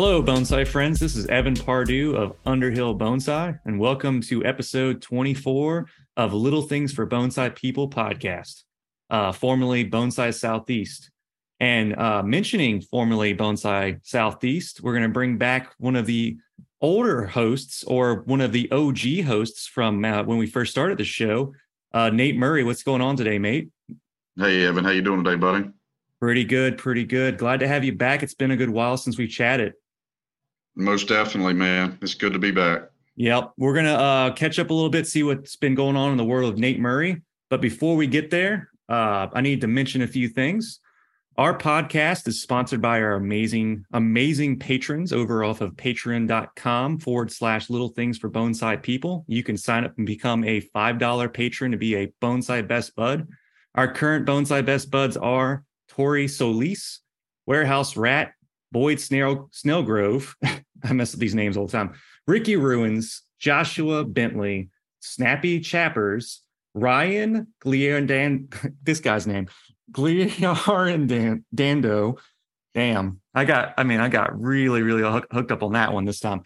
Hello, bonsai friends. This is Evan Pardue of Underhill Bonsai, and welcome to episode 24 of Little Things for Bonsai People podcast, uh, formerly Bonsai Southeast. And uh, mentioning formerly Bonsai Southeast, we're going to bring back one of the older hosts or one of the OG hosts from uh, when we first started the show, uh, Nate Murray. What's going on today, mate? Hey, Evan. How you doing today, buddy? Pretty good, pretty good. Glad to have you back. It's been a good while since we chatted. Most definitely, man. It's good to be back. Yep. We're going to uh, catch up a little bit, see what's been going on in the world of Nate Murray. But before we get there, uh, I need to mention a few things. Our podcast is sponsored by our amazing, amazing patrons over off of patreon.com forward slash little things for bonsai people. You can sign up and become a $5 patron to be a bonsai best bud. Our current bonsai best buds are Tori Solis, Warehouse Rat, Boyd Snell, Snellgrove. I mess up these names all the time. Ricky Ruins, Joshua Bentley, Snappy Chappers, Ryan Dan. this guy's name, Dando. Damn, I got, I mean, I got really, really hooked up on that one this time.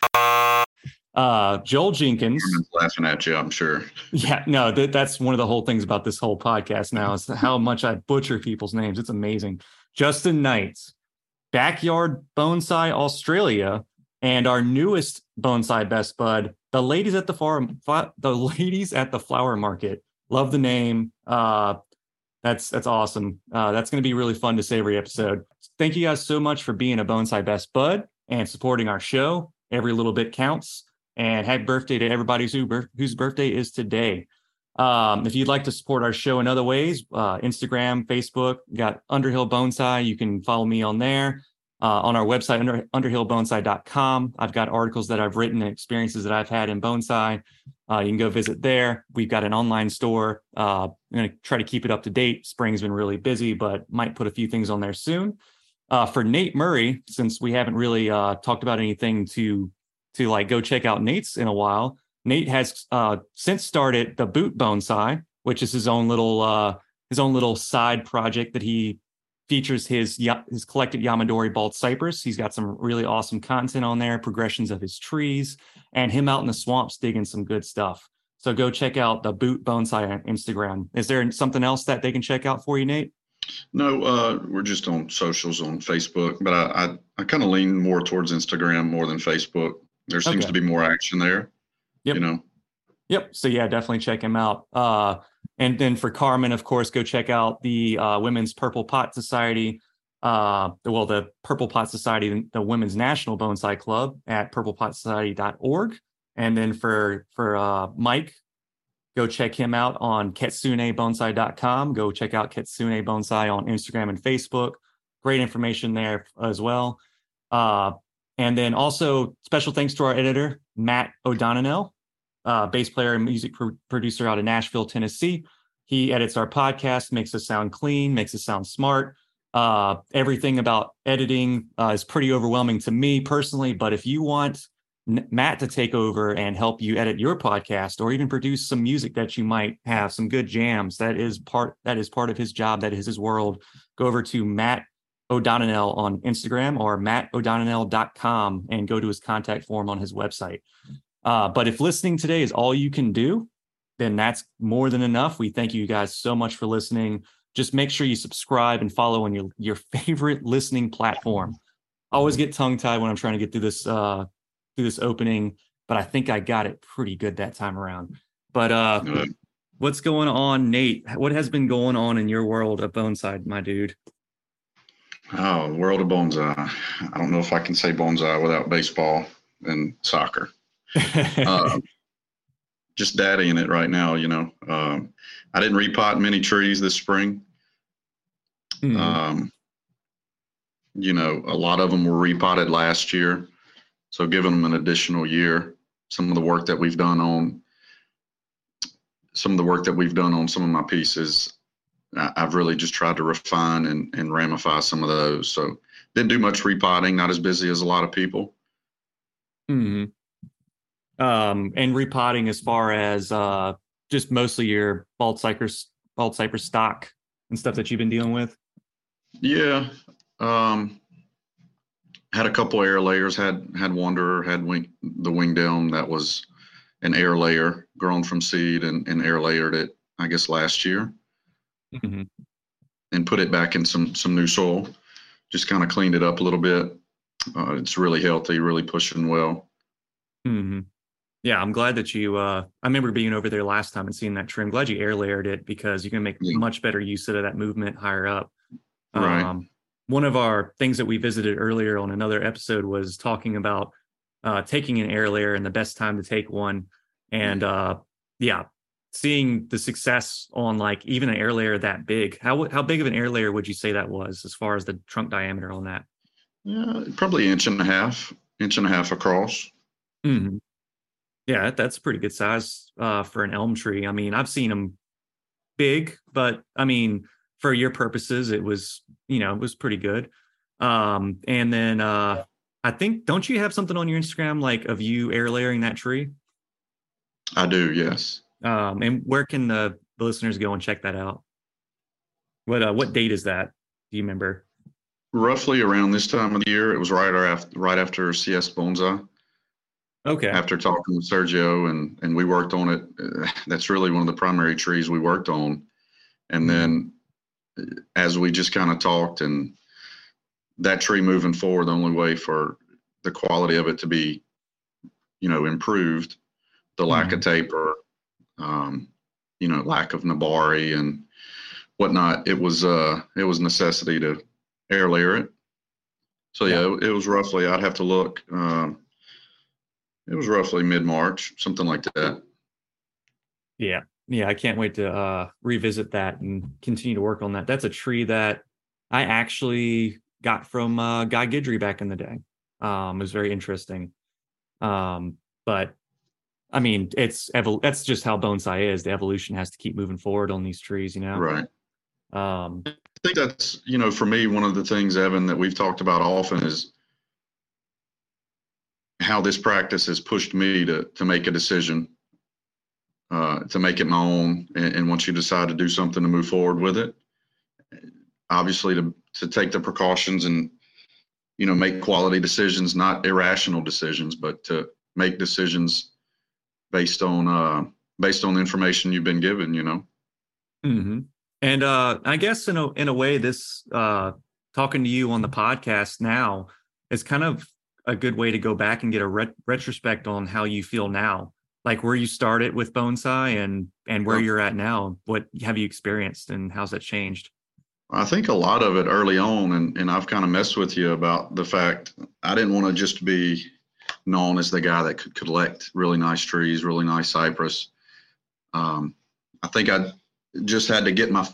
Uh, Joel Jenkins. laughing at you, I'm sure. Yeah, no, th- that's one of the whole things about this whole podcast now is how much I butcher people's names. It's amazing. Justin Knights, Backyard Bonsai Australia, and our newest bonsai best bud, the ladies at the farm, the ladies at the flower market. Love the name. Uh, that's that's awesome. Uh, that's going to be really fun to say every episode. Thank you guys so much for being a bonsai best bud and supporting our show. Every little bit counts. And happy birthday to everybody who, whose birthday is today. Um, if you'd like to support our show in other ways, uh, Instagram, Facebook, got Underhill Bonsai. You can follow me on there. Uh, on our website, under, underhillbonsai.com. I've got articles that I've written and experiences that I've had in bonsai. Uh, you can go visit there. We've got an online store. Uh, I'm going to try to keep it up to date. Spring's been really busy, but might put a few things on there soon. Uh, for Nate Murray, since we haven't really uh, talked about anything to to like go check out Nate's in a while, Nate has uh, since started the Boot Bonsai, which is his own little his own little side project that he features his his collected Yamadori bald cypress. He's got some really awesome content on there, progressions of his trees, and him out in the swamps digging some good stuff. So go check out the Boot Bonsai on Instagram. Is there something else that they can check out for you, Nate? No, uh, we're just on socials on Facebook, but I I, I kind of lean more towards Instagram more than Facebook. There seems okay. to be more action there. Yep. You know. Yep. So yeah, definitely check him out. Uh, and then for Carmen, of course, go check out the uh, Women's Purple Pot Society. Uh, well, the Purple Pot Society, the Women's National Bonsai Club at purplepotsociety.org. And then for for uh, Mike, go check him out on ketsunebonsai.com. Go check out Ketsune Bonsai on Instagram and Facebook. Great information there as well. Uh, and then also special thanks to our editor, Matt O'Donnell uh, bass player and music pro- producer out of Nashville, Tennessee. He edits our podcast, makes us sound clean, makes us sound smart. Uh, everything about editing uh, is pretty overwhelming to me personally. But if you want N- Matt to take over and help you edit your podcast, or even produce some music that you might have, some good jams, that is part that is part of his job. That is his world. Go over to Matt O'Donnell on Instagram or mattodonnell.com and go to his contact form on his website. Uh, but if listening today is all you can do, then that's more than enough. We thank you guys so much for listening. Just make sure you subscribe and follow on your, your favorite listening platform. I always get tongue tied when I'm trying to get through this uh, through this opening, but I think I got it pretty good that time around. But uh, what's going on, Nate? What has been going on in your world of bonsai, my dude? Oh, world of bonsai. I don't know if I can say bonsai without baseball and soccer. Uh, just daddying it right now, you know. Um, I didn't repot many trees this spring. Mm-hmm. Um, you know, a lot of them were repotted last year. So giving them an additional year, some of the work that we've done on some of the work that we've done on some of my pieces, I've really just tried to refine and, and ramify some of those. So didn't do much repotting, not as busy as a lot of people. Mm-hmm um, and repotting as far as uh, just mostly your bald cypress bald cypress stock and stuff that you've been dealing with? Yeah, um, had a couple air layers. Had had Wanderer, had wing, the wing down that was an air layer grown from seed and, and air layered it, I guess last year, mm-hmm. and put it back in some some new soil. Just kind of cleaned it up a little bit. Uh, it's really healthy, really pushing well. Mm-hmm. Yeah, I'm glad that you. Uh, I remember being over there last time and seeing that trim. Glad you air layered it because you can make yeah. much better use of that movement higher up. Right. Um, one of our things that we visited earlier on another episode was talking about uh, taking an air layer and the best time to take one. And uh, yeah, seeing the success on like even an air layer that big. How how big of an air layer would you say that was as far as the trunk diameter on that? Yeah, probably inch and a half, inch and a half across. Mm-hmm. Yeah, that's a pretty good size uh, for an elm tree. I mean, I've seen them big, but I mean, for your purposes, it was you know it was pretty good. Um, and then uh, I think don't you have something on your Instagram like of you air layering that tree? I do, yes. Um, and where can the, the listeners go and check that out? What uh, what date is that? Do you remember? Roughly around this time of the year. It was right after right after CS Bonsai. Okay. After talking with Sergio and and we worked on it, uh, that's really one of the primary trees we worked on. And then as we just kind of talked and that tree moving forward, the only way for the quality of it to be, you know, improved, the lack mm-hmm. of taper, um, you know, lack of Nebari and whatnot, it was uh it was necessity to air layer it. So yeah, yeah it, it was roughly I'd have to look. Um, it was roughly mid March, something like that. Yeah. Yeah. I can't wait to uh, revisit that and continue to work on that. That's a tree that I actually got from uh, Guy Guidry back in the day. Um, it was very interesting. Um, but I mean, it's evol- that's just how bonsai is. The evolution has to keep moving forward on these trees, you know? Right. Um, I think that's, you know, for me, one of the things, Evan, that we've talked about often is how this practice has pushed me to to make a decision, uh, to make it my own, and, and, once you decide to do something to move forward with it, obviously to to take the precautions and you know make quality decisions, not irrational decisions, but to make decisions based on uh, based on the information you've been given. You know. Mm-hmm. And uh, I guess in a in a way, this uh, talking to you on the podcast now is kind of a good way to go back and get a ret- retrospect on how you feel now. Like where you started with bonsai and and where you're at now what have you experienced and how's that changed? I think a lot of it early on and, and i've kind of messed with you about the fact i didn't want to just be known as the guy that could collect really nice trees really nice cypress. Um, i think i just had to get my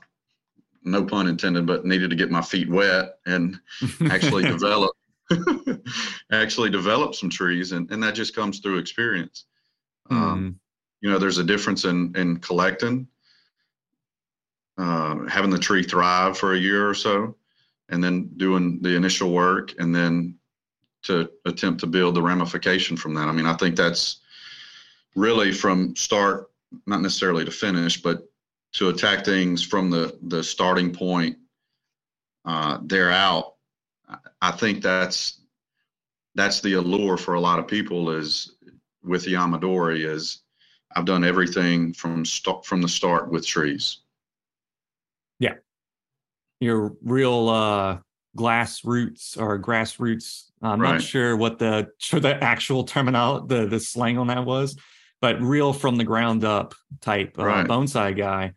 no pun intended but needed to get my feet wet and actually develop actually develop some trees, and, and that just comes through experience. Um, hmm. you know, there's a difference in in collecting, uh, having the tree thrive for a year or so, and then doing the initial work, and then to attempt to build the ramification from that. I mean, I think that's really from start, not necessarily to finish, but to attack things from the the starting point uh, there out I think that's that's the allure for a lot of people is with the Yamadori is I've done everything from st- from the start with trees. Yeah. Your real uh glass roots or grassroots. I'm right. not sure what the sure the actual terminology the the slang on that was, but real from the ground up type uh, right. bonsai guy.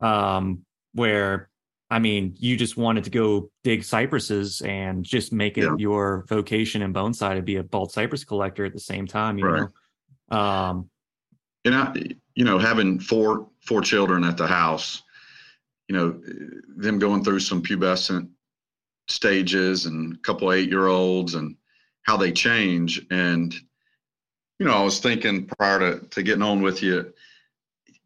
Um, where I mean, you just wanted to go dig cypresses and just make it yeah. your vocation in bonsai to be a bald cypress collector at the same time, you right. know. Um, and I, you know, having four four children at the house, you know, them going through some pubescent stages and a couple eight year olds and how they change. And, you know, I was thinking prior to, to getting on with you,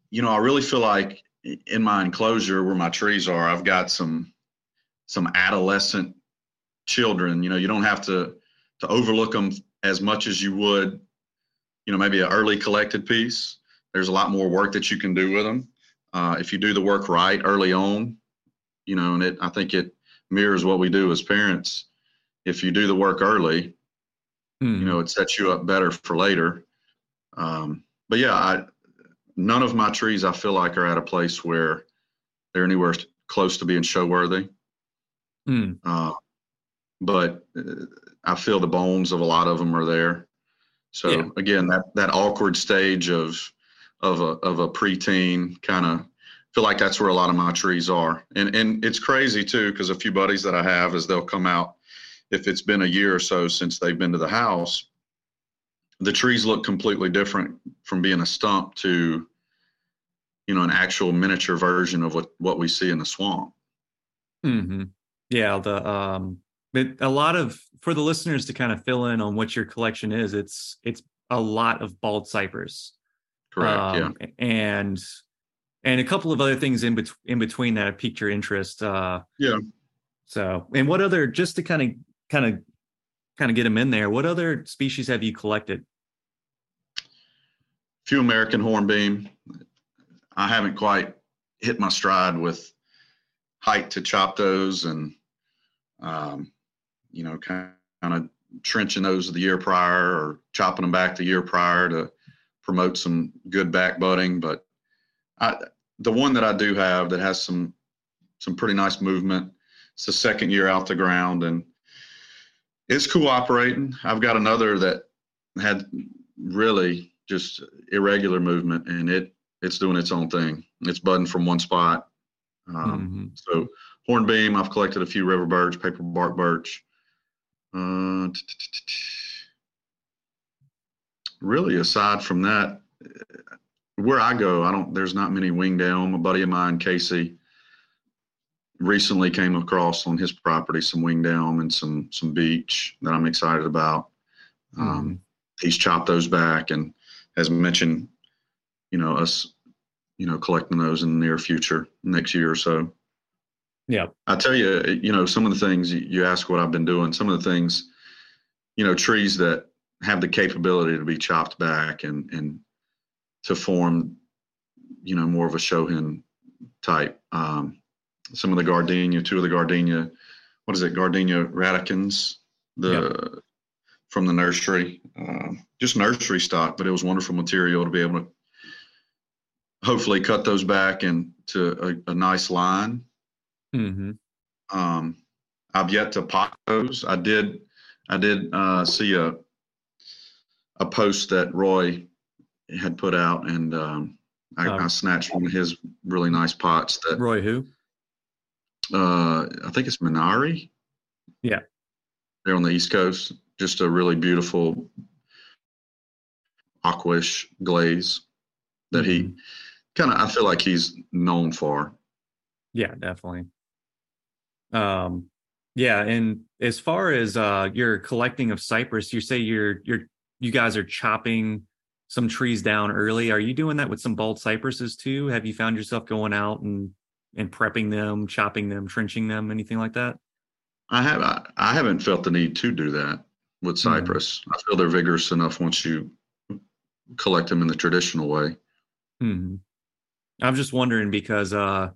you know, I really feel like in my enclosure where my trees are, I've got some some adolescent children. You know, you don't have to to overlook them as much as you would, you know, maybe an early collected piece. There's a lot more work that you can do with them uh, if you do the work right early on. You know, and it I think it mirrors what we do as parents. if you do the work early, Mm. you know, it sets you up better for later. Um, but yeah, I, none of my trees I feel like are at a place where they're anywhere close to being show worthy. Mm. Uh, but uh, I feel the bones of a lot of them are there. So Yeah. again, that that awkward stage of of a of a preteen kind of feel like that's where a lot of my trees are. And and it's crazy too because a few buddies that I have is they'll come out if it's been a year or so since they've been to the house. The trees look completely different from being a stump to you know an actual miniature version of what what we see in the swamp. hmm Yeah, the um, but a lot of for the listeners to kind of fill in on what your collection is. It's it's a lot of bald cypress, Correct. yeah. um, and and a couple of other things in between in between that have piqued your interest. Uh, Yeah. So, and what other just to kind of kind of kind of get them in there? What other species have you collected? few American hornbeam. I haven't quite hit my stride with height to chop those and, um, you know, kind of trenching those the year prior or chopping them back the year prior to promote some good back budding. But I, the one that I do have that has some some pretty nice movement. It's the second year out the ground and it's cooperating. I've got another that had really just irregular movement and it it's doing its own thing. It's budding from one spot. Um, Mhm. So hornbeam, I've collected a few river birch, paper bark birch. Uh, really, aside from that, where I go, I don't. There's not many winged elm. A buddy of mine, Casey, recently came across on his property some winged elm and some some beech that I'm excited about. Um, He's chopped those back and has mentioned, you know, us, you know, collecting those in the near future, next year or so. Yeah. I tell you, you know, some of the things you- ask what I've been doing, some of the things, you know, trees that have the capability to be chopped back and, and to form, you know, more of a shohin type. Um, some of the gardenia, two of the gardenia, what is it, gardenia radicans, the from the nursery, um, just nursery stock, but it was wonderful material to be able to hopefully cut those back into a, a nice line hmm um, I've yet to pot those. I did, I did uh, see a a post that Roy had put out, and um, I, Oh. I snatched one of his really nice pots. That Roy, who? Uh, I think it's Minari. Yeah. they're on the East Coast. Just a really beautiful aquish glaze that he Mhm. kind of. I feel like he's known for. Yeah, definitely. Um, yeah, and as far as uh your collecting of cypress, you say you're you're you guys are chopping some trees down early. Are you doing that with some bald cypresses too? Have you found yourself going out and and prepping them, chopping them, trenching them, anything like that? I have I, I haven't felt the need to do that with Mhm. cypress. I feel they're vigorous enough once you collect them in the traditional way. Hmm. I'm just wondering because uh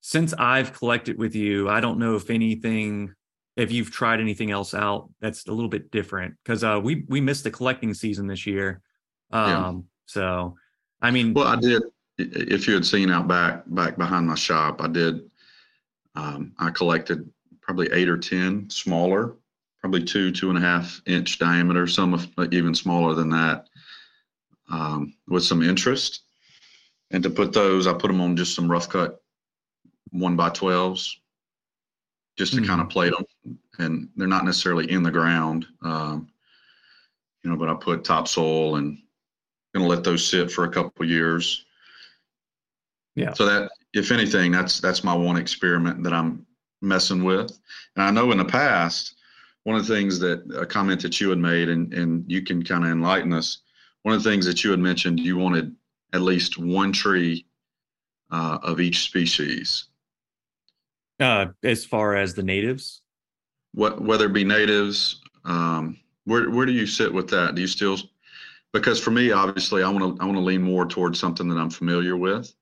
since I've collected with you, I don't know if anything if you've tried anything else out that's a little bit different because uh we we missed the collecting season this year. Um Yeah. so I mean Well, I did. If you had seen out back back behind my shop, I did. Um, I collected probably eight or ten smaller, probably two two and a half inch diameter. Some of, even smaller than that, um, with some interest. And to put those, I put them on just some rough cut one by twelves, just to kind of plate them. And they're not necessarily in the ground, um, you know. But I put topsoil and going to let those sit for a couple years. Yeah. So that, if anything, that's that's my one experiment that I'm messing with. And I know in the past, one of the things that a comment that you had made, and and you can kind of enlighten us. One of the things that you had mentioned, you wanted at least one tree uh, of each species, uh as far as the natives. what whether it be natives. Um, where where do you sit with that? Do you still? Because for me, obviously, I want to I want to lean more towards something that I'm familiar with,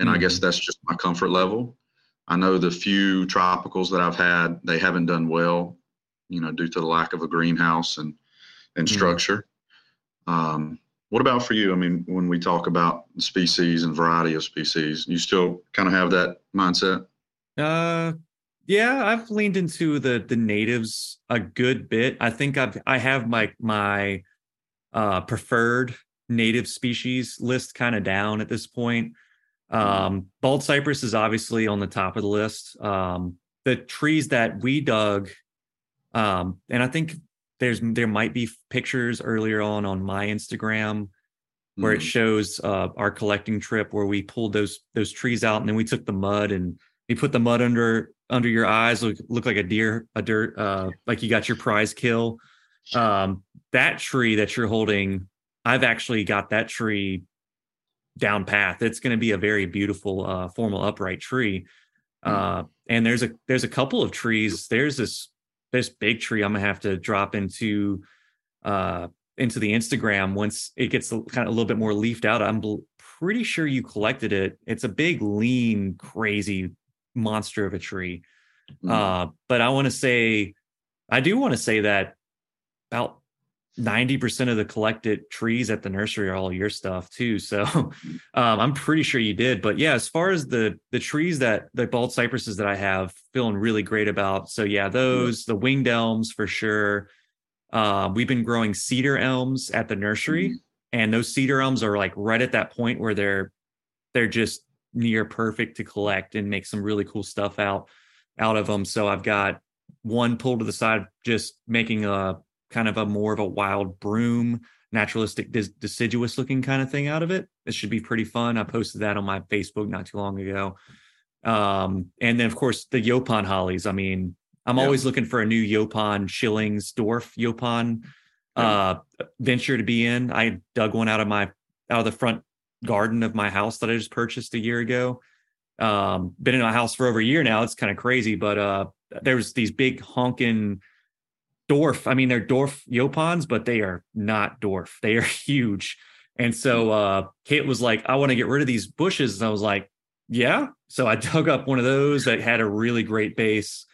and I guess that's just my comfort level. I know the few tropicals that I've had, they haven't done well you know, due to the lack of a greenhouse and and mm-hmm. structure. Um, what about for you? I mean, when we talk about species and variety of species, you still kind of have that mindset? Uh, yeah, I've leaned into the the natives a good bit. I think I've I have my my uh, preferred native species list kind of down at this point. Um, bald cypress is obviously on the top of the list. Um, the trees that we dug, um, and I think there's there might be pictures earlier on on my Instagram where mm. it shows uh, our collecting trip where we pulled those those trees out and then we took the mud and we put the mud under under your eyes look look like a deer a dirt uh, like you got your prize kill. Um, that tree that you're holding, I've actually got that tree down path. It's going to be a very beautiful uh, formal upright tree. Mm. Uh, and there's a there's a couple of trees. There's this this big tree I'm gonna have to drop into uh into the Instagram once it gets kind of a little bit more leafed out. I'm pretty sure you collected it. It's a big, lean, crazy monster of a tree. Mm. Uh, but I want to say, I do want to say that about 90% of the collected trees at the nursery are all your stuff too. So um, I'm pretty sure you did. But yeah, as far as the the trees that the bald cypresses that I have feeling really great about. So yeah, those, the winged elms for sure. Uh, we've been growing cedar elms at the nursery, mm-hmm. and those cedar elms are like right at that point where they're they're just near perfect to collect and make some really cool stuff out out of them. So I've got one pulled to the side, just making a kind of a more of a wild broom, naturalistic, deciduous looking kind of thing out of it. It should be pretty fun. I posted that on my Facebook not too long ago. Um, and then of course the Yaupon hollies. I mean, I'm yeah. always looking for a new Yaupon Schillings dwarf Yaupon uh, venture to be in. I dug one out of my out of the front garden of my house that I just purchased a year ago. Um, been in my house for over a year now. It's kind of crazy, but uh, there's these big honking dwarf. I mean, they're dwarf Yaupons, but they are not dwarf. They are huge. And so uh, Kate was like, I want to get rid of these bushes. And I was like, yeah. So I dug up one of those that had a really great base.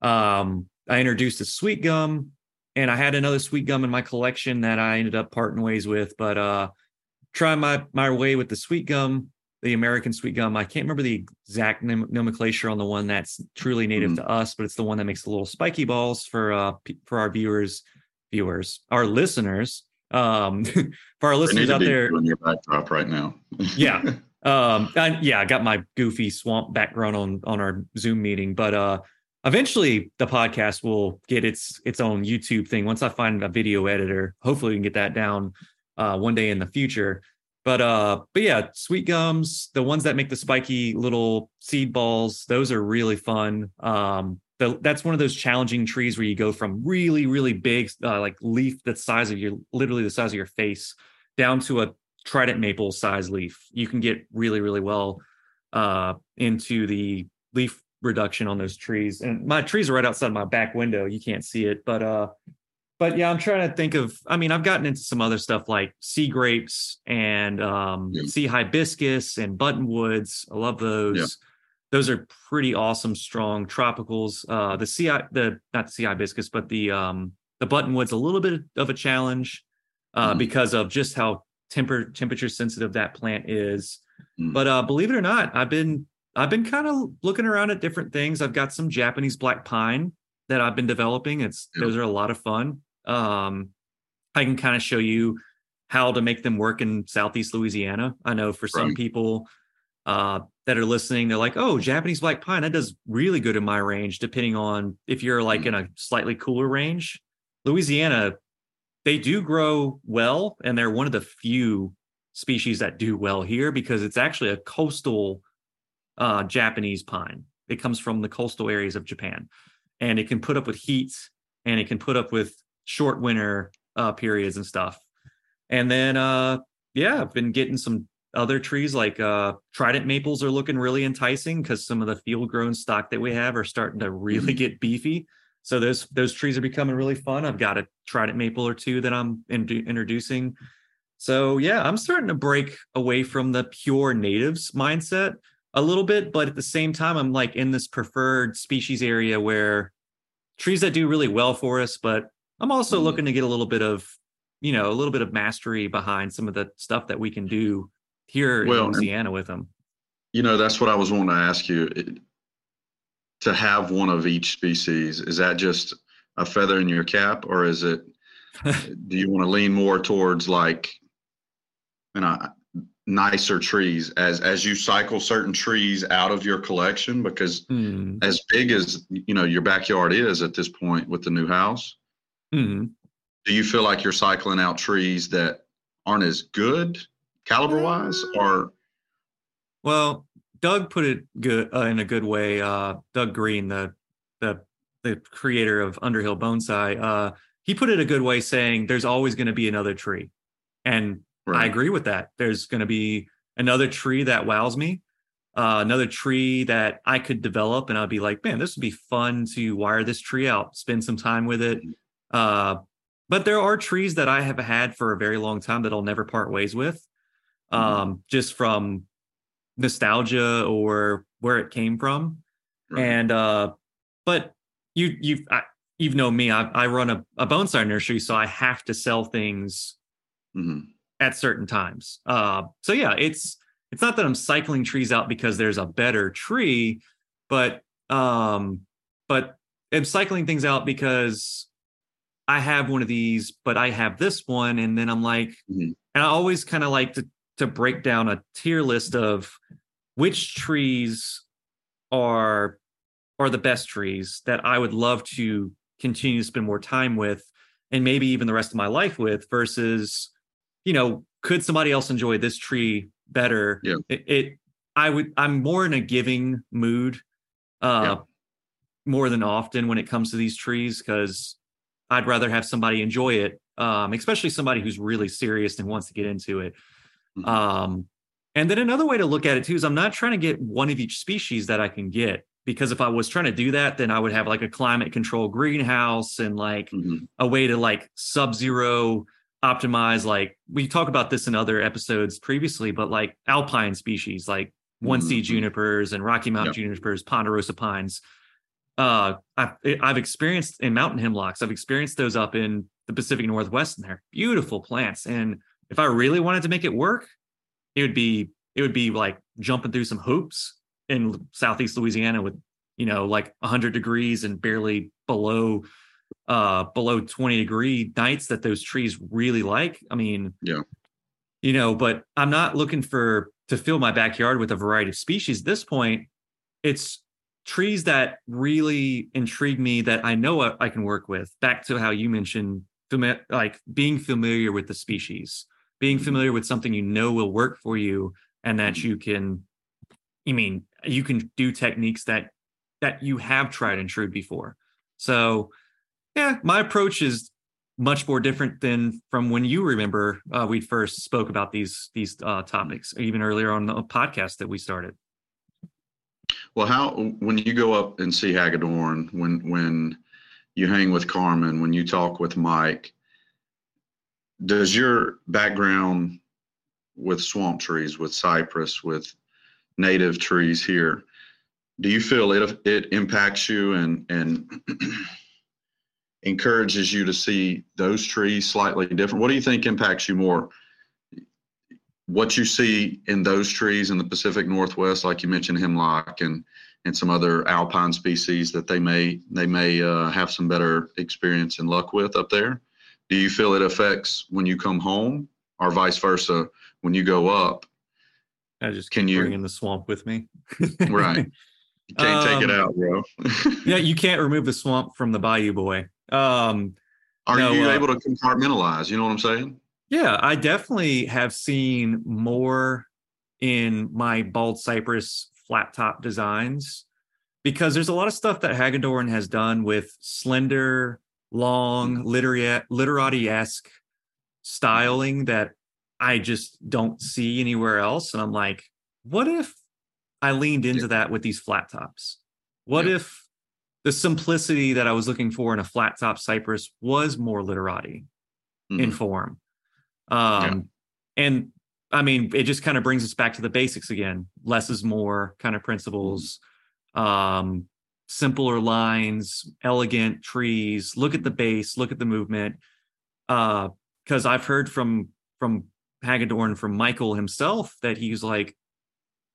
Um, I introduced a sweet gum and I had another sweet gum in my collection that I ended up parting ways with, but uh, try my, my way with the sweet gum the American sweet gum. I can't remember the exact nomenclature on the one that's truly native mm. to us, but it's the one that makes the little spiky balls for uh for our viewers, viewers, our listeners. Um, for our listeners out there, on your backdrop right now. yeah, um, I, yeah, I got my goofy swamp background on on our Zoom meeting, but uh, eventually the podcast will get its its own YouTube thing once I find a video editor. Hopefully, we can get that down uh, one day in the future. But uh, but yeah, sweet gums, the ones that make the spiky little seed balls, those are really fun. Um, the, that's one of those challenging trees where you go from really really big, uh, like leaf the size of your literally the size of your face, down to a trident maple size leaf. You can get really really well uh, into the leaf reduction on those trees. And my trees are right outside my back window. You can't see it, but uh, but yeah, I'm trying to think of. I mean, I've gotten into some other stuff like sea grapes and um, yeah. sea hibiscus and buttonwoods. I love those. Yeah. Those are pretty awesome, strong tropicals. Uh, the sea, the not the sea hibiscus, but the um, the buttonwood's a little bit of a challenge uh, mm because of just how temper temperature sensitive that plant is. mm But uh, believe it or not, I've been I've been kind of looking around at different things. I've got some Japanese black pine that I've been developing. It's yeah. those are a lot of fun. Um, I can kind of show you how to make them work in Southeast Louisiana. I know for some right. people uh, that are listening, they're like, "Oh, Japanese black pine that does really good in my range." Depending on if you're like mm-hmm. in a slightly cooler range, Louisiana, they do grow well, and they're one of the few species that do well here because it's actually a coastal uh, Japanese pine. It comes from the coastal areas of Japan, and it can put up with heat, and it can put up with short winter uh, periods and stuff. And then, uh, yeah, I've been getting some other trees like uh, trident maples are looking really enticing because some of the field grown stock that we have are starting to really mm-hmm. get beefy. So those those trees are becoming really fun. I've got a trident maple or two that I'm in- introducing. So yeah, I'm starting to break away from the pure natives mindset a little bit, but at the same time, I'm like in this preferred species area where trees that do really well for us, but I'm also Mhm. looking to get a little bit of, you know, a little bit of mastery behind some of the stuff that we can do here Well, in Louisiana with them. You know, that's what I was wanting to ask you. It- to have one of each species, is that just a feather in your cap, or is it? do you want to lean more towards like, you know, nicer trees as as you cycle certain trees out of your collection? Because Hmm. as big as you know your backyard is at this point with the new house, Hmm. do you feel like you're cycling out trees that aren't as good caliber wise, or Well, Doug put it good uh, in a good way. Uh, Doug Green, the the the creator of Underhill Bonsai, uh, he put it a good way, saying there's always going to be another tree, and I agree with that. There's going to be another tree that wows me, uh, another tree that I could develop, and I'd be like, man, this would be fun to wire this tree out, spend some time with it. Uh, but there are trees that I have had for a very long time that I'll never part ways with, Mhm. um, just from nostalgia or where it came from. Right. And uh, but you you've I, you've known me. I, I run a, a bonsai nursery, so I have to sell things Mhm. at certain times. Uh, so yeah, it's it's not that I'm cycling trees out because there's a better tree, but um, but I'm cycling things out because I have one of these, but I have this one, and then I'm like, Mhm. and I always kind of like to to break down a tier list of which trees are are the best trees that I would love to continue to spend more time with and maybe even the rest of my life with versus you know could somebody else enjoy this tree better Yeah. it, it i would i'm more in a giving mood uh Yeah. more than often when it comes to these trees because i'd rather have somebody enjoy it um especially somebody who's really serious and wants to get into it Mhm. um and then another way to look at it too is i'm not trying to get one of each species that i can get because if i was trying to do that then i would have like a climate control greenhouse and like Mhm. a way to like sub-zero optimize like we talk about this in other episodes previously but like alpine species like one seed Mhm. junipers and rocky mountain junipers ponderosa pines uh I've, I've experienced in mountain hemlocks i've experienced those up in the pacific northwest and they're beautiful plants. And if i really wanted to make it work it would be it would be like jumping through some hoops in southeast louisiana with you know like 100 degrees and barely below uh below 20 degree nights that those trees really like. I mean Yeah. you know but i'm not looking for to fill my backyard with a variety of species. At this point it's trees that really intrigue me that i know I, can work with back to how you mentioned fami- like being familiar with the species being Mhm. familiar with something you know will work for you and that Mhm. you can i mean you can do techniques that that you have tried and true before so yeah my approach is much more different than from when you remember uh, we first spoke about these these uh, topics even earlier on the podcast that we started Well, how when you go up and see Hagedorn, when when you hang with Carmen, when you talk with Mike, does your background with swamp trees, with cypress, with native trees here, do you feel it it impacts you and and encourages you to see those trees slightly different? What do you think impacts you more? What you see in those trees in the Pacific Northwest, like you mentioned hemlock and and some other alpine species that they may they may uh, have some better experience and luck with up there. Do you feel it affects when you come home, or vice versa when you go up? i just Can you- bringing the swamp with me Right. You can't take it Um, out, bro. yeah you can't remove the swamp from the bayou boy um Are no, you uh, able to compartmentalize? You know what I'm saying? Yeah, I definitely have seen more in my bald cypress flat top designs because there's a lot of stuff that Hagedorn has done with slender, long, literati literati esque styling that I just don't see anywhere else. And I'm like, what if I leaned into that with these flat tops? What Yeah. if the simplicity that I was looking for in a flat top cypress was more literati? in Mhm. form. Um, and I mean, it just kind of brings us back to the basics again. Less is more kind of principles. Um, simpler lines, elegant trees. Look at the base, look at the movement. Uh, because I've heard from from Hagedorn from Michael himself that he's like,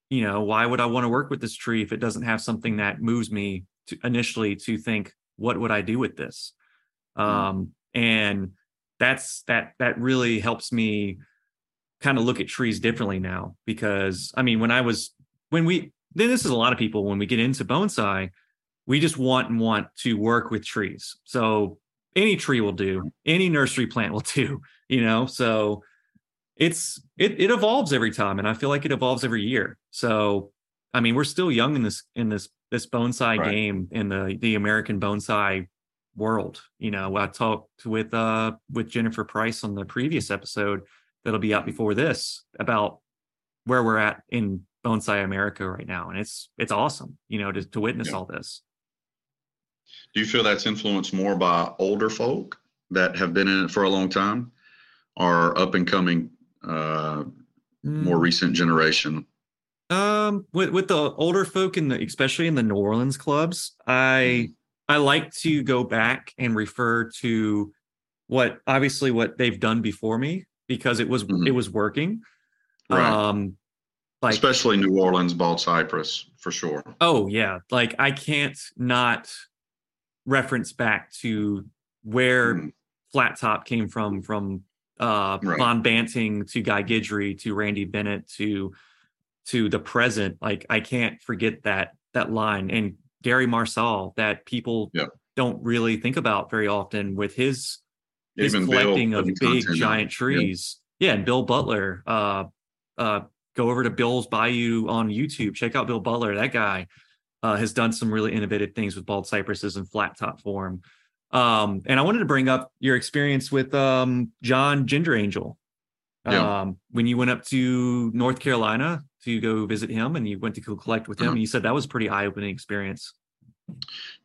you know, why would I want to work with this tree if it doesn't have something that moves me to initially to think, what would I do with this? Mm. Um, and that's that that really helps me kind of look at trees differently now because I mean, when I was when we then this is a lot of people when we get into bonsai, we just want and want to work with trees. So any tree will do, any nursery plant will do, you know. So it's it it evolves every time, and I feel like it evolves every year. So I mean, we're still young in this in this this bonsai right. game in the the American bonsai world. You know, I talked with uh with Jennifer Price on the previous episode that'll be out before this about where we're at in bonsai America right now, and it's it's awesome. You know, to to witness yeah. all this. Do you feel that's influenced more by older folk that have been in it for a long time, or up and coming, uh, mm. more recent generation? Um, with with the older folk in the especially in the New Orleans clubs, I mm. I like to go back and refer to what obviously what they've done before me because it was mm-hmm. it was working. Right. Um, like especially New Orleans bald cypress for sure. Oh yeah, like I can't not reference back to where mm. Flat Top came from, from uh, right. Vaughn Banting to Guy Guidry to Randy Bennett to to the present. Like I can't forget that that line and Gary Marchal that people yeah. don't really think about very often with his his Even collecting Bill, of big giant trees. Yeah. yeah, and Bill Butler. Uh, uh, go over to Bill's Bayou on YouTube. Check out Bill Butler. That guy uh, has done some really innovative things with bald cypresses and flat top form. Um, and I wanted to bring up your experience with um, John Geanangel. Yeah. Um, when you went up to North Carolina to go visit him and you went to go collect with him, mm-hmm. and you said that was a pretty eye-opening experience.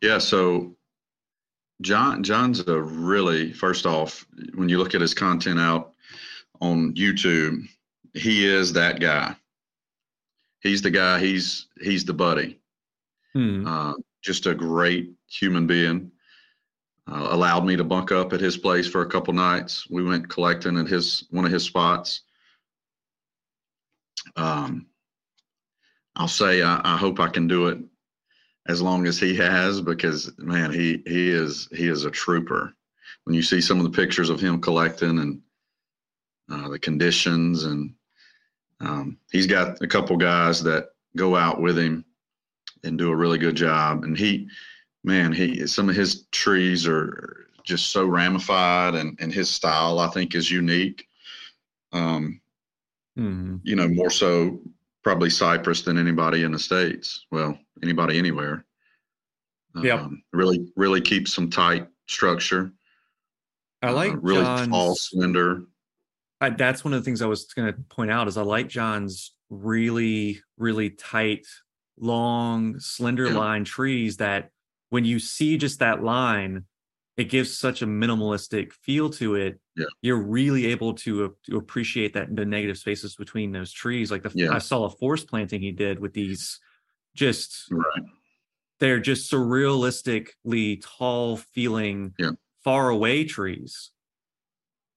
Yeah, so John John's a really first off, when you look at his content out on YouTube, he is that guy. He's the guy, he's he's the buddy. Hmm. Uh, just a great human being. Uh, allowed me to bunk up at his place for a couple nights. We went collecting at his one of his spots. Um, I'll say I, I hope I can do it as long as he has because man, he he is he is a trooper. When you see some of the pictures of him collecting and uh, the conditions and um, he's got a couple guys that go out with him and do a really good job. And he, man, he some of his trees are just so ramified, and and his style I think is unique. Um, mm-hmm. you know, more so probably Cypress than anybody in the states. Well, anybody anywhere. Yeah, um, really, really keeps some tight structure. I like uh, really John's, tall, slender. I, that's one of the things I was going to point out is I like John's really, really tight long, slender yeah. line trees that when you see just that line, it gives such a minimalistic feel to it. Yeah. You're really able to, uh, to appreciate that the negative spaces between those trees. Like the yeah. I saw a forest planting he did with these just right. they're just surrealistically tall feeling yeah. far away trees.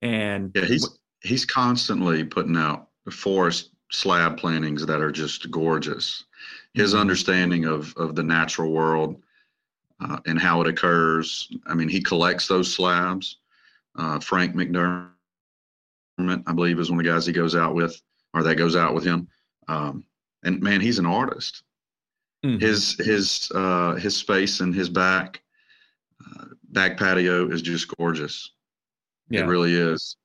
And yeah, he's he's constantly putting out forest slab plantings that are just gorgeous his mm-hmm. understanding of of the natural world uh, and how it occurs. I mean, he collects those slabs. Uh, Frank McDermott, I believe, is one of the guys he goes out with, or that goes out with him. Um, and man, he's an artist. Mm-hmm. His his uh, his space and his back uh, back patio is just gorgeous. Yeah. It really is.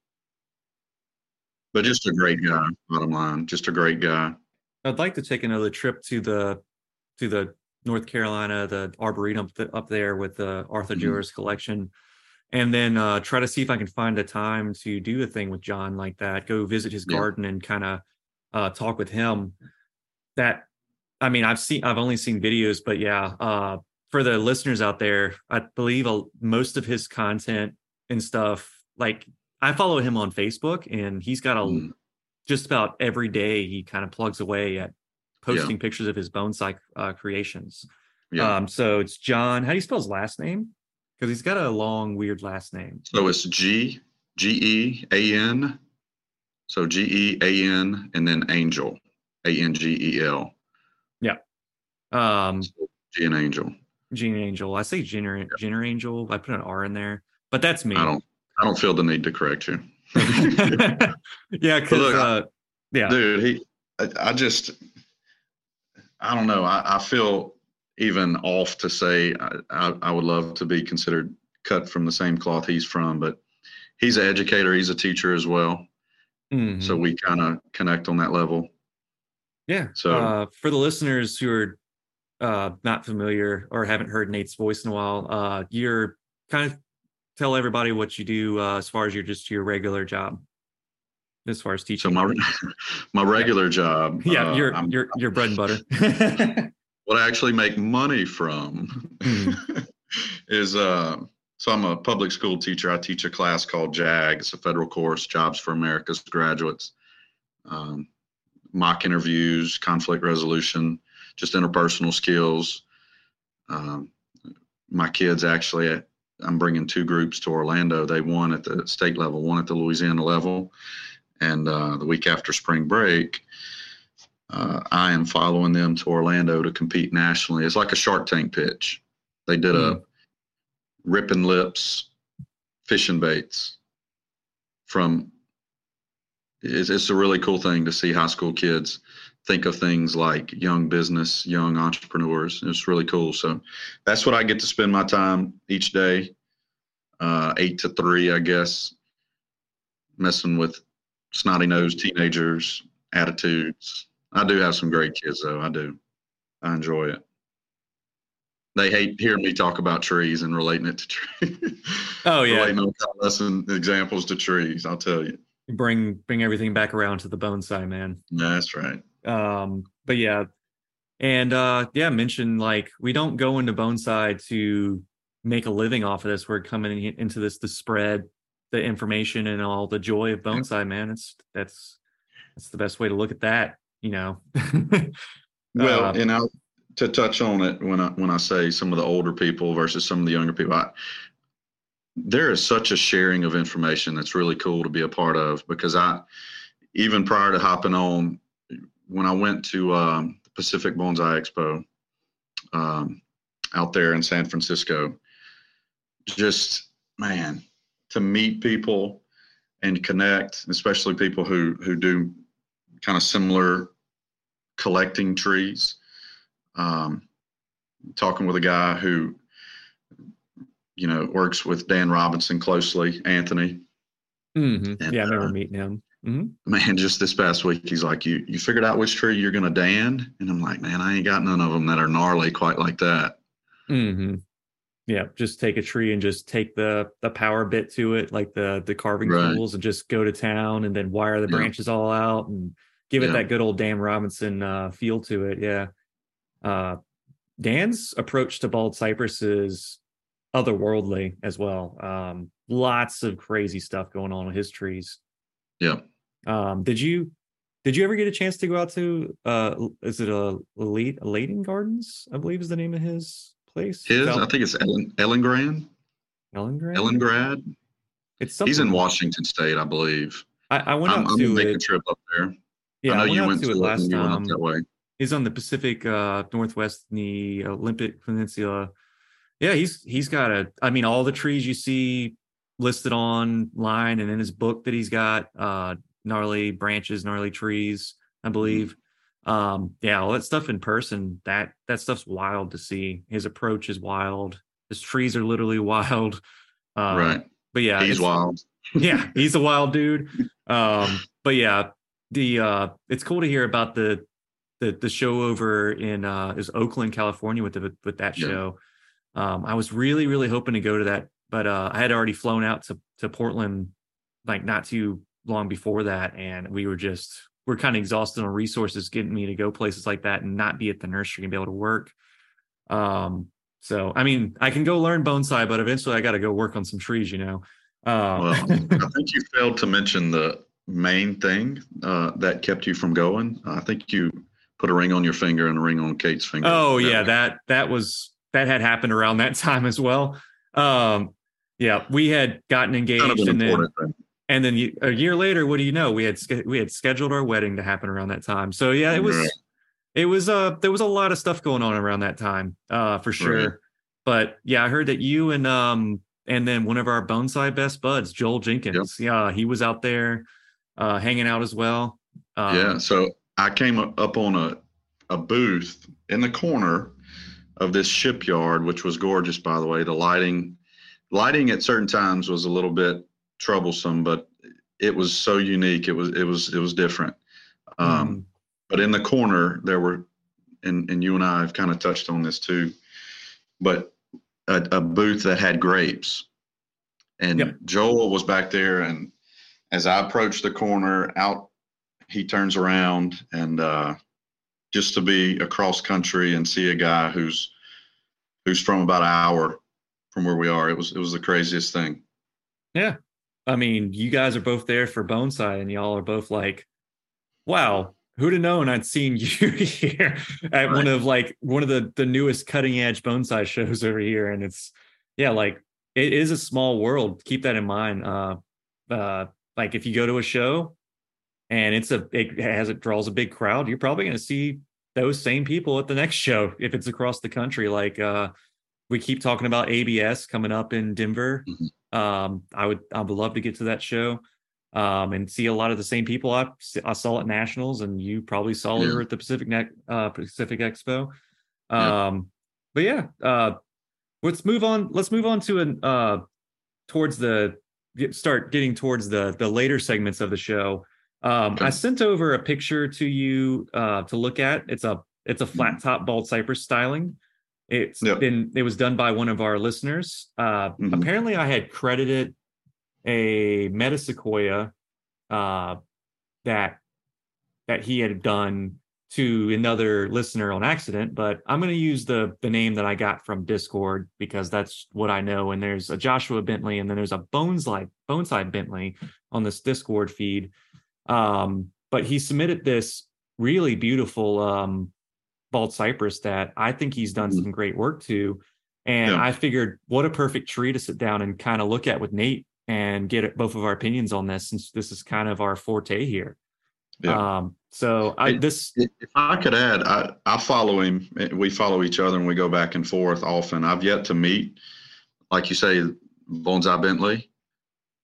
But just a great guy. Bottom line, just a great guy. I'd like to take another trip to the to the North Carolina, the Arboretum up there with the Arthur mm-hmm. collection, and then uh, try to see if I can find a time to do a thing with John like that. Go visit his yeah. garden and kind of uh, talk with him. That, I mean, I've seen, I've only seen videos, but yeah, uh, for the listeners out there, I believe most of his content and stuff, like I follow him on Facebook, and he's got a mm just about every day he kind of plugs away at posting yeah. pictures of his bonsai uh, creations. Yeah. Um, so it's John. How do you spell his last name? Because he's got a long, weird last name. So it's G G E A N. So G E A N and then Angel. A N G E L. Yeah. Um, G and Angel. Gene Angel. I say Jenner, Jenner Angel. I put an R in there, but that's me. I don't I don't feel the need to correct you. yeah, because uh, yeah, Dude, he I, I just I don't know. I, I feel even off to say I, I, I would love to be considered cut from the same cloth he's from, but he's an educator, he's a teacher as well. Mhm. So we kind of connect on that level. yeah. so- uh, for the listeners who are uh, not familiar or haven't heard Nate's voice in a while, uh, you're kind of tell everybody what you do uh, as far as your just your regular job, as far as teaching? So my my regular job, yeah, uh, your I'm- your your bread and butter. what I actually make money from Mm-hmm. is uh so I'm a public school teacher. I teach a class called JAG. It's a federal course, Jobs for America's Graduates. Um, mock interviews, conflict resolution, just interpersonal skills. Um, my kids actually, I'm bringing two groups to Orlando. They won at the state level, one at the Louisiana level, and uh, the week after spring break, uh, I am following them to Orlando to compete nationally. It's like a Shark Tank pitch. They did a ripping lips, fishing baits from. It's, it's a really cool thing to see high school kids think of things like young business, young entrepreneurs. It's really cool. So that's what I get to spend my time each day, uh, eight to three, I guess, messing with snotty nosed teenagers, attitudes. I do have some great kids, though. I do. I enjoy it. They hate hearing me talk about trees and relating it to trees. Oh, yeah. relating those kind of lesson examples to trees. I'll tell you. bring bring everything back around to the bonsai man. That's right. um but yeah and uh yeah mention like we don't go into bonsai to make a living off of this we're coming in- into this to spread the information and all the joy of bonsai man. It's that's that's the best way to look at that you know? Well, Uh, and I, to touch on it when I when I say some of the older people versus some of the younger people, I, there is such a sharing of information that's really cool to be a part of because I even prior to hopping on when I went to um, the Pacific Bonsai Expo um, out there in San Francisco, just man to meet people and connect, especially people who who do kind of similar collecting trees. Um, talking with a guy who, you know, works with Dan Robinson closely, Anthony. mhm. and, yeah i remember uh, meeting him Mhm. Man, just this past week, he's like, "You you figured out which tree you're gonna Dan?" And I'm like, "Man, I ain't got none of them that are gnarly quite like that." Mhm. Yeah just take a tree and just take the the power bit to it like the the carving Right. tools and just go to town and then wire the Yeah. branches all out and give it that good old Dan Robinson uh, feel to it. Yeah. Uh, Dan's approach to bald cypress is otherworldly as well. Um, lots of crazy stuff going on with his trees. Yeah. Um, did you did you ever get a chance to go out to uh is it a Late Layton Gardens? I believe is the name of his place. His, I think it's Ellen Ellengrad. Ellengrad? Ellengrad. It's something. He's in Washington State, I believe. I, I went I'm, out I'm to make a trip up there. Yeah, I know I went you went to to it it last time. that way. He's on the Pacific uh Northwest the Olympic Peninsula. Yeah, he's he's got a I mean all the trees you see listed online and in his book that he's got uh gnarly branches, gnarly trees, I believe. Um yeah, all that stuff in person, that that stuff's wild to see. His approach is wild. His trees are literally wild. Uh, right. But yeah, He's wild. yeah, he's a wild dude. Um, but yeah, the uh it's cool to hear about the the the show over in uh is Oakland, California with the with that Yeah. show. Um I was really, really hoping to go to that, but uh I had already flown out to to Portland like not too long before that, and we were just we're kind of exhausted on resources getting me to go places like that and not be at the nursery and be able to work. Um so I mean I can go learn bonsai, but eventually I gotta go work on some trees, you know. Um, Well, I think you failed to mention the main thing uh, that kept you from going. I think you put a ring on your finger and a ring on Kate's finger. Oh yeah, that that was that had happened around that time as well. Um, yeah, we had gotten engaged and then thing. And then you, a year later, what do you know? We had we had scheduled our wedding to happen around that time. So yeah, it was right. it was uh there was a lot of stuff going on around that time, uh for sure. Right. But yeah, I heard that you and um and then one of our bonsai best buds, Joel Jenkins, yep. yeah, he was out there uh hanging out as well. Um, yeah, so I came up on a a booth in the corner of this shipyard, which was gorgeous, by the way. The lighting, lighting at certain times was a little bit troublesome, but it was so unique. It was it was it was different. Um, mm. But in the corner, there were, and and you and I have kind of touched on this too, but a, a booth that had grapes, and yep. Joel was back there, and as I approached the corner, out he turns around and uh, just to be across country and see a guy who's who's from about an hour from where we are. It was it was the craziest thing. Yeah. I mean, you guys are both there for Bonsai and y'all are both like, wow, who'd have known I'd seen you here at right. one of like one of the the newest cutting edge bonsai shows over here. And it's yeah, like it is a small world. Keep that in mind. Uh uh like if you go to a show and it's a it has it draws a big crowd, you're probably gonna see those same people at the next show if it's across the country. Like uh, we keep talking about ABS coming up in Denver. Mm-hmm. Um, I would I would love to get to that show um, and see a lot of the same people I, I saw at Nationals, and you probably saw yeah. over at the Pacific ne- uh, Pacific Expo. Um, yeah. But yeah, uh, let's move on. Let's move on to an uh, towards the start getting towards the the later segments of the show. Um. I sent over a picture to you uh, to look at. It's a it's a flat mm-hmm. top bald cypress styling. It's yep. been it was done by one of our listeners. Uh, mm-hmm. Apparently, I had credited a metasequoia uh, that that he had done to another listener on accident, but I'm going to use the the name that I got from Discord because that's what I know. And there's a Joshua Bentley, and then there's a Bones like Boneside Bentley on this Discord feed. Um, but he submitted this really beautiful um, bald cypress that I think he's done mm-hmm. some great work to. And yeah. I figured, what a perfect tree to sit down and kind of look at with Nate and get both of our opinions on this, since this is kind of our forte here. Yeah. Um, so I this if I could add, I, I follow him. We follow each other and we go back and forth often. I've yet to meet, like you say, Bonsai Bentley.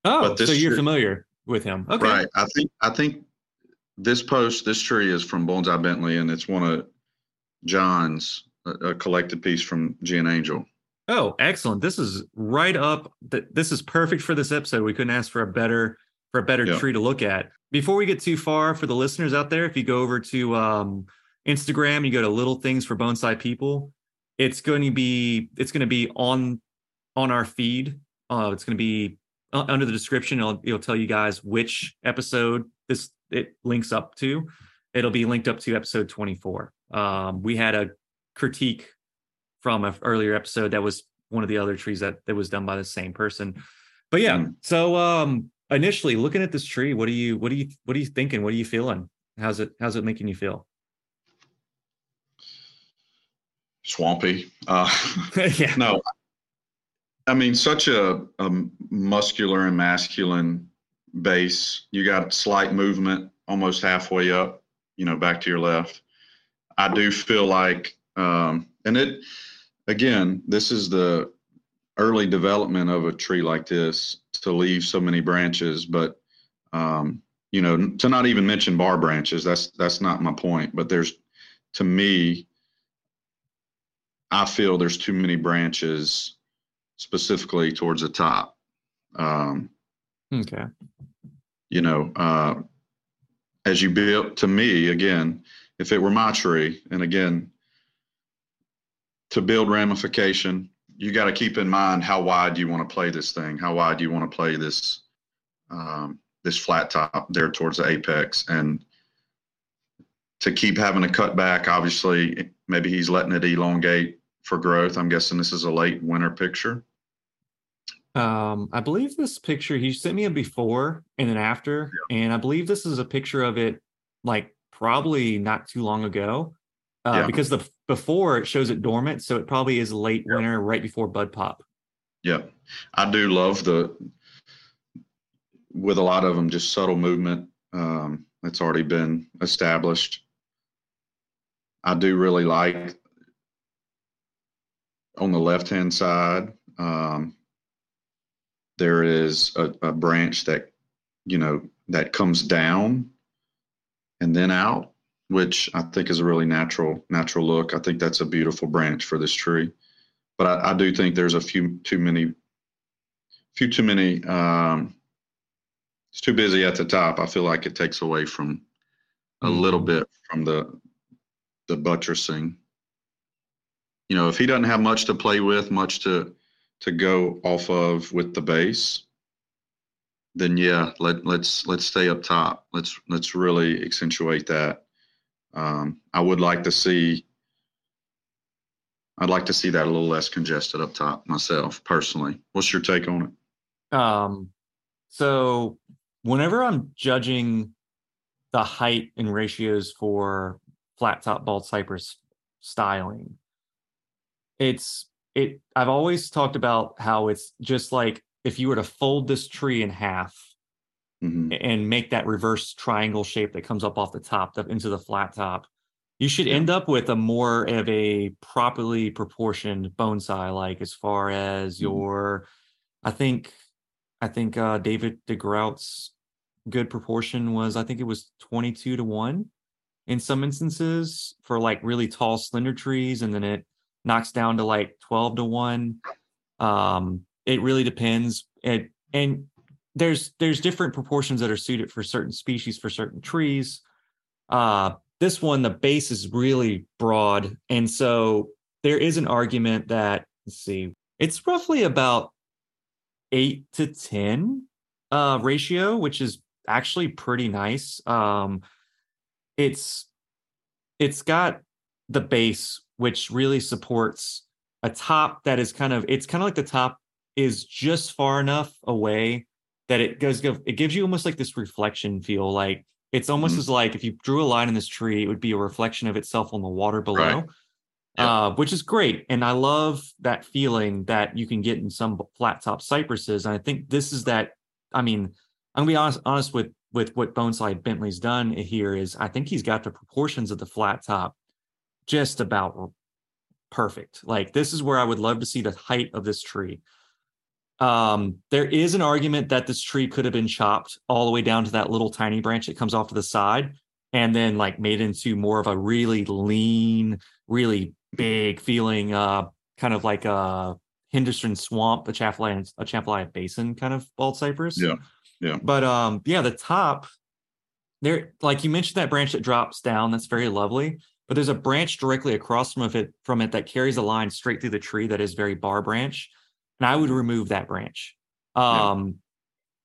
Oh, so you're familiar with him. Okay. Right. I think I think this post, this tree is from Bonsai Bentley, and it's one of John's a, a collected piece from Geanangel. Oh, excellent! This is right up. This is perfect for this episode. We couldn't ask for a better for a better tree to look at. Before we get too far, for the listeners out there, if you go over to um, Instagram, you go to Little Things for Bonsai People. It's going to be it's going to be on on our feed. Uh, it's going to be under the description, it'll, it'll tell you guys which episode this it links up to. It'll be linked up to episode 24. Um, we had a critique from an earlier episode that was one of the other trees that that was done by the same person. But yeah, mm. so um, initially looking at this tree, what are you what are you what are you thinking? What are you feeling? How's it how's it making you feel? Swampy. Uh, yeah. No, I mean, such a, a muscular and masculine base. You got slight movement almost halfway up, you know, back to your left. I do feel like, um, and it, again, this is the early development of a tree like this to leave so many branches, but, um, you know, to not even mention bar branches, that's, that's not my point, but there's, to me, I feel there's too many branches specifically towards the top. Um, okay. You know, uh, as you build, to me, again, if it were my tree, and again, to build ramification, you got to keep in mind how wide you want to play this thing, how wide you want to play this um, this flat top there towards the apex, and to keep having to cut back. Obviously, maybe he's letting it elongate for growth. I'm guessing this is a late winter picture. Um, I believe this picture he sent me a before and an after, yeah. and I believe this is a picture of it like probably not too long ago. Uh, Yeah. because the before it shows it dormant, so it probably is late Yeah. winter, right before bud pop. Yeah, I do love the with a lot of them just subtle movement um, that's already been established. I do really like on the left hand side. Um, there is a, a branch that you know that comes down and then out, which I think is a really natural natural look. I think that's a beautiful branch for this tree but I, I do think there's a few too many, few too many. Um, it's too busy at the top. I feel like it takes away from a little bit from the the buttressing. You know, if he doesn't have much to play with, much to to go off of with the base, then yeah, let let's let's stay up top. Let's let's really accentuate that. Um, I would like to see I'd like to see that a little less congested up top myself personally. What's your take on it? Um, so whenever I'm judging the height and ratios for flat top bald cypress styling, it's it. I've always talked about how it's just like if you were to fold this tree in half Mhm. and make that reverse triangle shape that comes up off the top up into the flat top, you should Yeah. end up with a more of a properly proportioned bonsai, like as far as Mhm. your, I think, I think uh David De Groot's good proportion was I think it was 22 to 1 in some instances for like really tall slender trees and then it knocks down to like 12 to 1 um it really depends. It and there's there's different proportions that are suited for certain species for certain trees. Uh this one the base is really broad. And so there is an argument that let's see it's roughly about 8 to 10 uh ratio which is actually pretty nice. Um it's it's got the base which really supports a top that is kind of it's kind of like the top is just far enough away that it goes it gives you almost like this reflection feel like it's almost Mhm. as like if you drew a line in this tree it would be a reflection of itself on the water below Right. Yep. uh, which is great and i love that feeling that you can get in some flat top cypresses and i think this is that i mean i'm gonna be honest honest with with what bonsai bentley's done here is i think he's got the proportions of the flat top just about perfect like this is where i would love to see the height of this tree um there is an argument that this tree could have been chopped all the way down to that little tiny branch that comes off to the side and then like made into more of a really lean really big feeling uh kind of like a henderson swamp Atchafalaya a chaffalaya basin kind of bald cypress Yeah, yeah. but um yeah the top there like you mentioned that branch that drops down that's very lovely but there's a branch directly across from it from it that carries a line straight through the tree that is very bar branch and i would remove that branch Yeah. um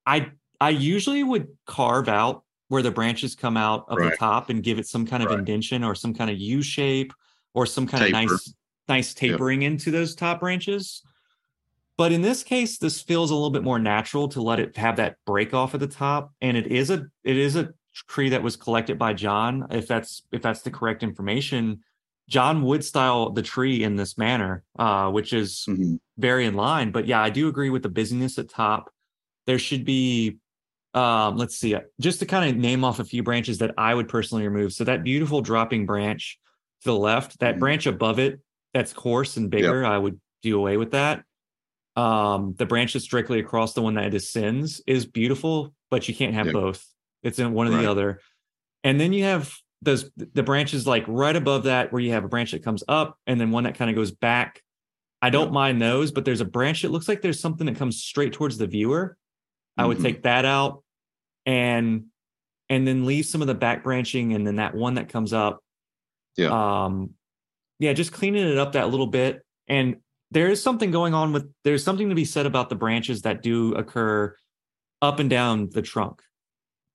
i i usually would carve out where the branches come out of the top and give it some kind of Right. indention or some kind of u shape or some kind Taper. of nice nice tapering into those top branches but in this case this feels a little bit more natural to let it have that break off at the top and it is a it is a tree that was collected by john if that's if that's the correct information john would style the tree in this manner uh which is Mhm. Very in line but yeah i do agree with the busyness at top there should be um let's see just to kind of name off a few branches that i would personally remove so that beautiful dropping branch to the left that Mhm. branch above it that's coarse and bigger i would do away with that um the branch that's directly across the one that descends is beautiful but you can't have Yeah. both it's in one or Right. the other and then you have those the branches like right above that where you have a branch that comes up and then one that kind of goes back i don't mind those but there's a branch that looks like there's something that comes straight towards the viewer i would Mhm. take that out and and then leave some of the back branching and then that one that comes up Yeah. um yeah just cleaning it up that little bit and there is something going on with there's something to be said about the branches that do occur up and down the trunk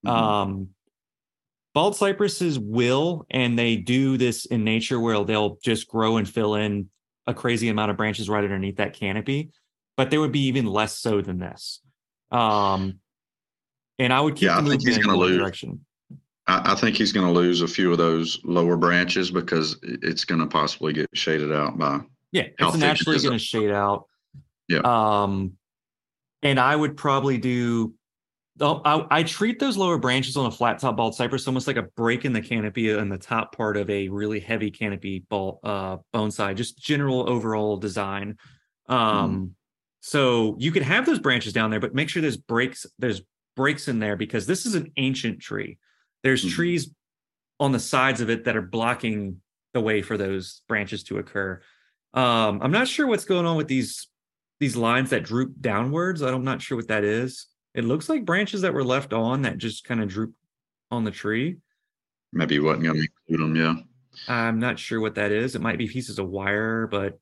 Mhm. um bald cypresses will and they do this in nature where they'll just grow and fill in a crazy amount of branches right underneath that canopy but there would be even less so than this um and i would keep Yeah, the I think he's in gonna lose. direction I, I think he's going to lose a few of those lower branches because it's going to possibly get shaded out by. Yeah, it's naturally going to shade out. Yeah. Um, and I would probably do. I, I treat those lower branches on a flat top bald cypress almost like a break in the canopy and the top part of a really heavy canopy ball uh, bonsai, just general overall design. Um, mm. So you could have those branches down there, but make sure there's breaks. There's breaks in there because this is an ancient tree. There's mm-hmm. trees on the sides of it that are blocking the way for those branches to occur. Um, I'm not sure what's going on with these these lines that droop downwards. I'm not sure what that is. It looks like branches that were left on that just kind of droop on the tree. Maybe you wasn't going to include them, yeah. I'm not sure what that is. It might be pieces of wire, but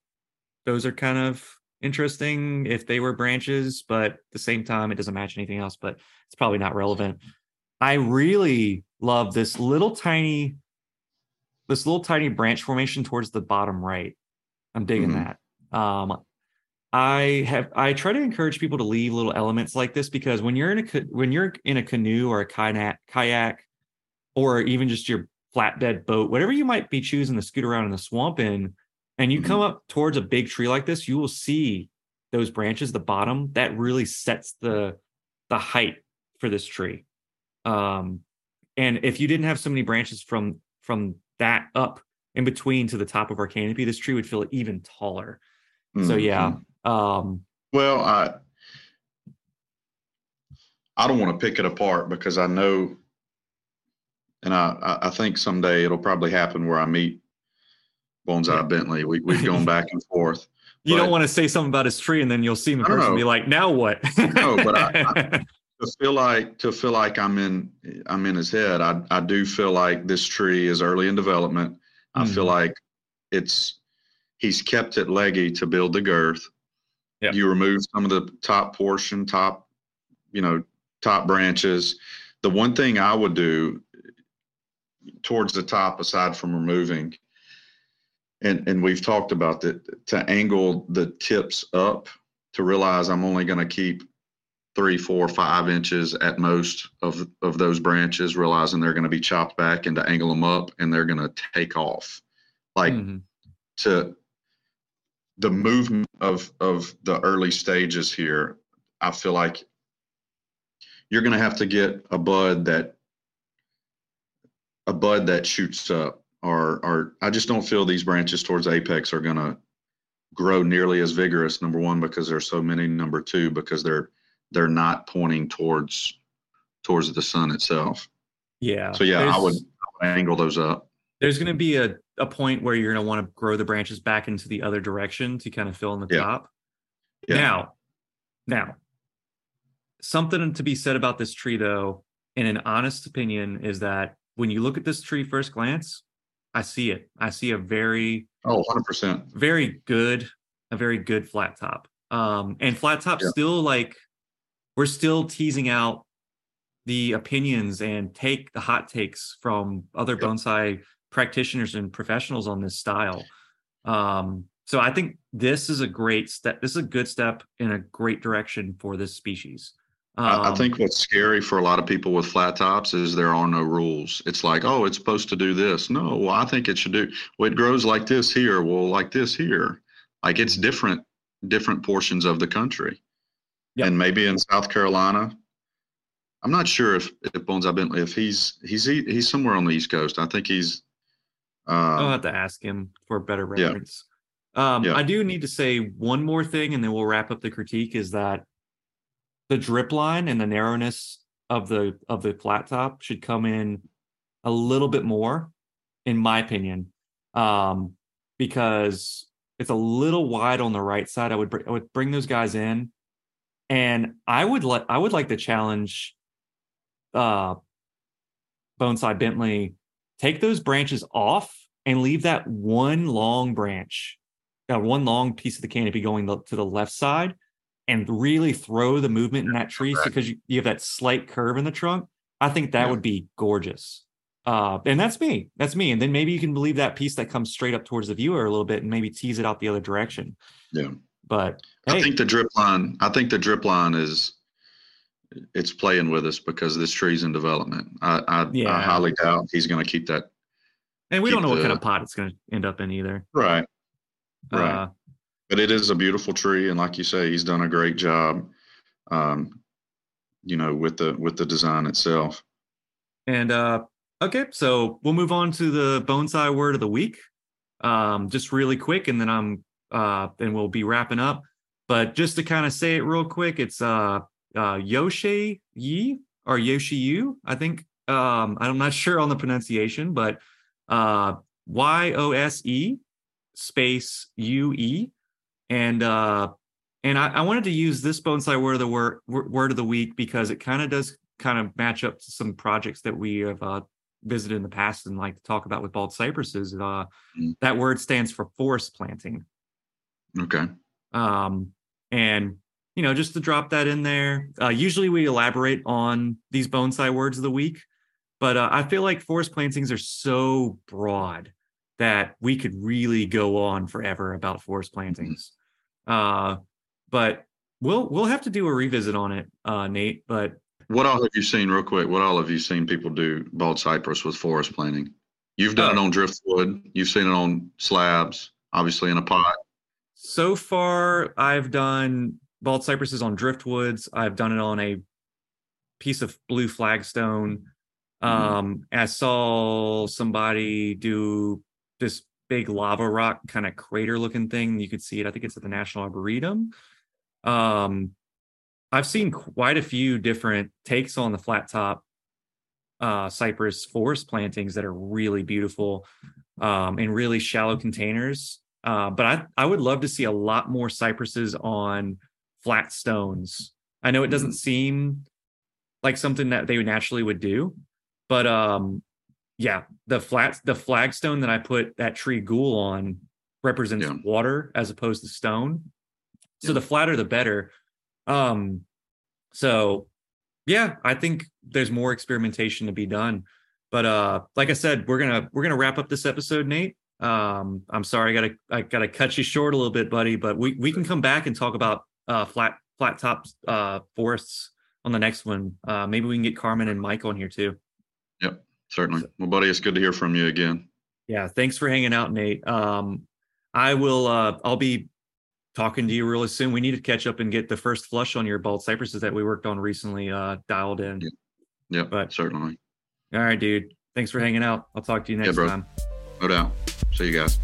those are kind of interesting if they were branches, but at the same time, it doesn't match anything else, but it's probably not relevant. I really love this little tiny, this little tiny branch formation towards the bottom right. I'm digging mm-hmm. that. Um, I have I try to encourage people to leave little elements like this because when you're in a when you're in a canoe or a kayak kayak or even just your flatbed boat, whatever you might be choosing to scoot around in the swamp in, and you mm-hmm. come up towards a big tree like this, you will see those branches, the bottom, that really sets the the height for this tree. Um, and if you didn't have so many branches from from that up in between to the top of our canopy, this tree would feel even taller. Mm-hmm. So yeah. Um, well, I I don't want to pick it apart because I know, and I I think someday it'll probably happen where I meet Bonsai. Bentley. We we've gone back and forth. You don't want to say something about his tree and then you'll see him in person and be like, now what? no, but I, I, to feel like to feel like I'm in I'm in his head. I I do feel like this tree is early in development. I mm-hmm. feel like it's he's kept it leggy to build the girth. Yep. You remove some of the top portion, top, you know, top branches. The one thing I would do towards the top, aside from removing, and and we've talked about that, to angle the tips up to realize I'm only going to keep three, four, five inches at most of of those branches, realizing they're going to be chopped back and to angle them up and they're going to take off. Like mm-hmm. to the movement of of the early stages here, I feel like you're going to have to get a bud that a bud that shoots up or or I just don't feel these branches towards apex are going to grow nearly as vigorous number 1 because there's so many number 2 because they're they're not pointing towards towards the sun itself. Yeah. So yeah, I would, I would angle those up. There's going to be a, a point where you're going to want to grow the branches back into the other direction to kind of fill in the yeah. top. Yeah. Now, now, something to be said about this tree, though, in an honest opinion, is that when you look at this tree first glance, I see it. I see a very oh 100% very good, a very good flat top. Um, and flat top yeah. still like we're still teasing out the opinions and take the hot takes from other yep. bonsai practitioners and professionals on this style. Um, so I think this is a great step. This is a good step in a great direction for this species. Um, I think what's scary for a lot of people with flat tops is there are no rules. It's like, oh, it's supposed to do this. No, well, I think it should do. Well, it grows like this here. Well, like this here. Like it's different, different portions of the country yep. and maybe in South Carolina. I'm not sure if if Bonsai Bentley if he's he's he's somewhere on the East Coast. I think he's. Uh, I'll have to ask him for a better reference. Yeah. Um, yeah. I do need to say one more thing, and then we'll wrap up the critique. Is that the drip line and the narrowness of the of the flat top should come in a little bit more, in my opinion, um, because it's a little wide on the right side. I would br- I would bring those guys in and I would like I would like to challenge uh Bonsai Bentley, take those branches off and leave that one long branch, that one long piece of the canopy going to the left side and really throw the movement in that tree because you, you have that slight curve in the trunk. I think that yeah. would be gorgeous. Uh, and that's me. That's me. And then maybe you can believe that piece that comes straight up towards the viewer a little bit and maybe tease it out the other direction. Yeah. But hey. I think the drip line. I think the drip line is it's playing with us because this tree's in development. I I, Yeah. I highly doubt he's going to keep that. And we don't know what kind of pot it's going to end up in either. Right. Right. Uh, But it is a beautiful tree, and like you say, he's done a great job. Um, you know, with the with the design itself. And uh okay, so we'll move on to the bonsai word of the week. Um just really quick and then I'm uh then we'll be wrapping up. But just to kind of say it real quick, it's uh uh Yoshi Yi or Yoshi Yu, I think. Um I'm not sure on the pronunciation, but uh Y O S E space U E and uh and I, I wanted to use this bonsai word of the word word of the week because it kind of does kind of match up to some projects that we have uh, visited in the past and like to talk about with bald cypresses. Uh, Mm. That word stands for forest planting. Okay. Um, and you know, just to drop that in there. Uh, usually we elaborate on these bonsai words of the week, but uh, I feel like forest plantings are so broad that we could really go on forever about forest plantings. Uh, but we'll we'll have to do a revisit on it, uh, Nate. But What all have you seen, real quick? What all have you seen people do bald cypress with forest planting? You've done it Oh. on driftwood. You've seen it on slabs, obviously in a pot. So far, I've done bald cypresses on driftwoods. I've done it on a piece of blue flagstone. Um, I saw somebody do this big lava rock kind of crater looking thing. You could see it. I think it's at the National Arboretum. Um, I've seen quite a few different takes on the flat top uh, cypress forest plantings that are really beautiful um, in really shallow containers. Uh, but I, I would love to see a lot more cypresses on flat stones. I know it doesn't seem like something that they naturally would do, but um, yeah, the flat the flagstone that I put that tree ghoul on represents Yeah. water as opposed to stone. So Yeah. the flatter the better. Um, so yeah, I think there's more experimentation to be done. But uh, like I said, we're gonna we're gonna wrap up this episode, Nate. Um, I'm sorry, I gotta I gotta cut you short a little bit, buddy. But we we can come back and talk about uh flat flat top uh forests on the next one. Uh, maybe we can get Carmen and Mike on here too. Yep, certainly. Well, buddy, it's good to hear from you again. Yeah, thanks for hanging out, Nate. Um, I will. Uh, I'll be talking to you really soon. We need to catch up and get the first flush on your bald cypresses that we worked on recently uh, dialed in. Yeah. Yep, But- certainly. All right, dude. Thanks for hanging out. I'll talk to you next bro. time. No doubt. See you guys.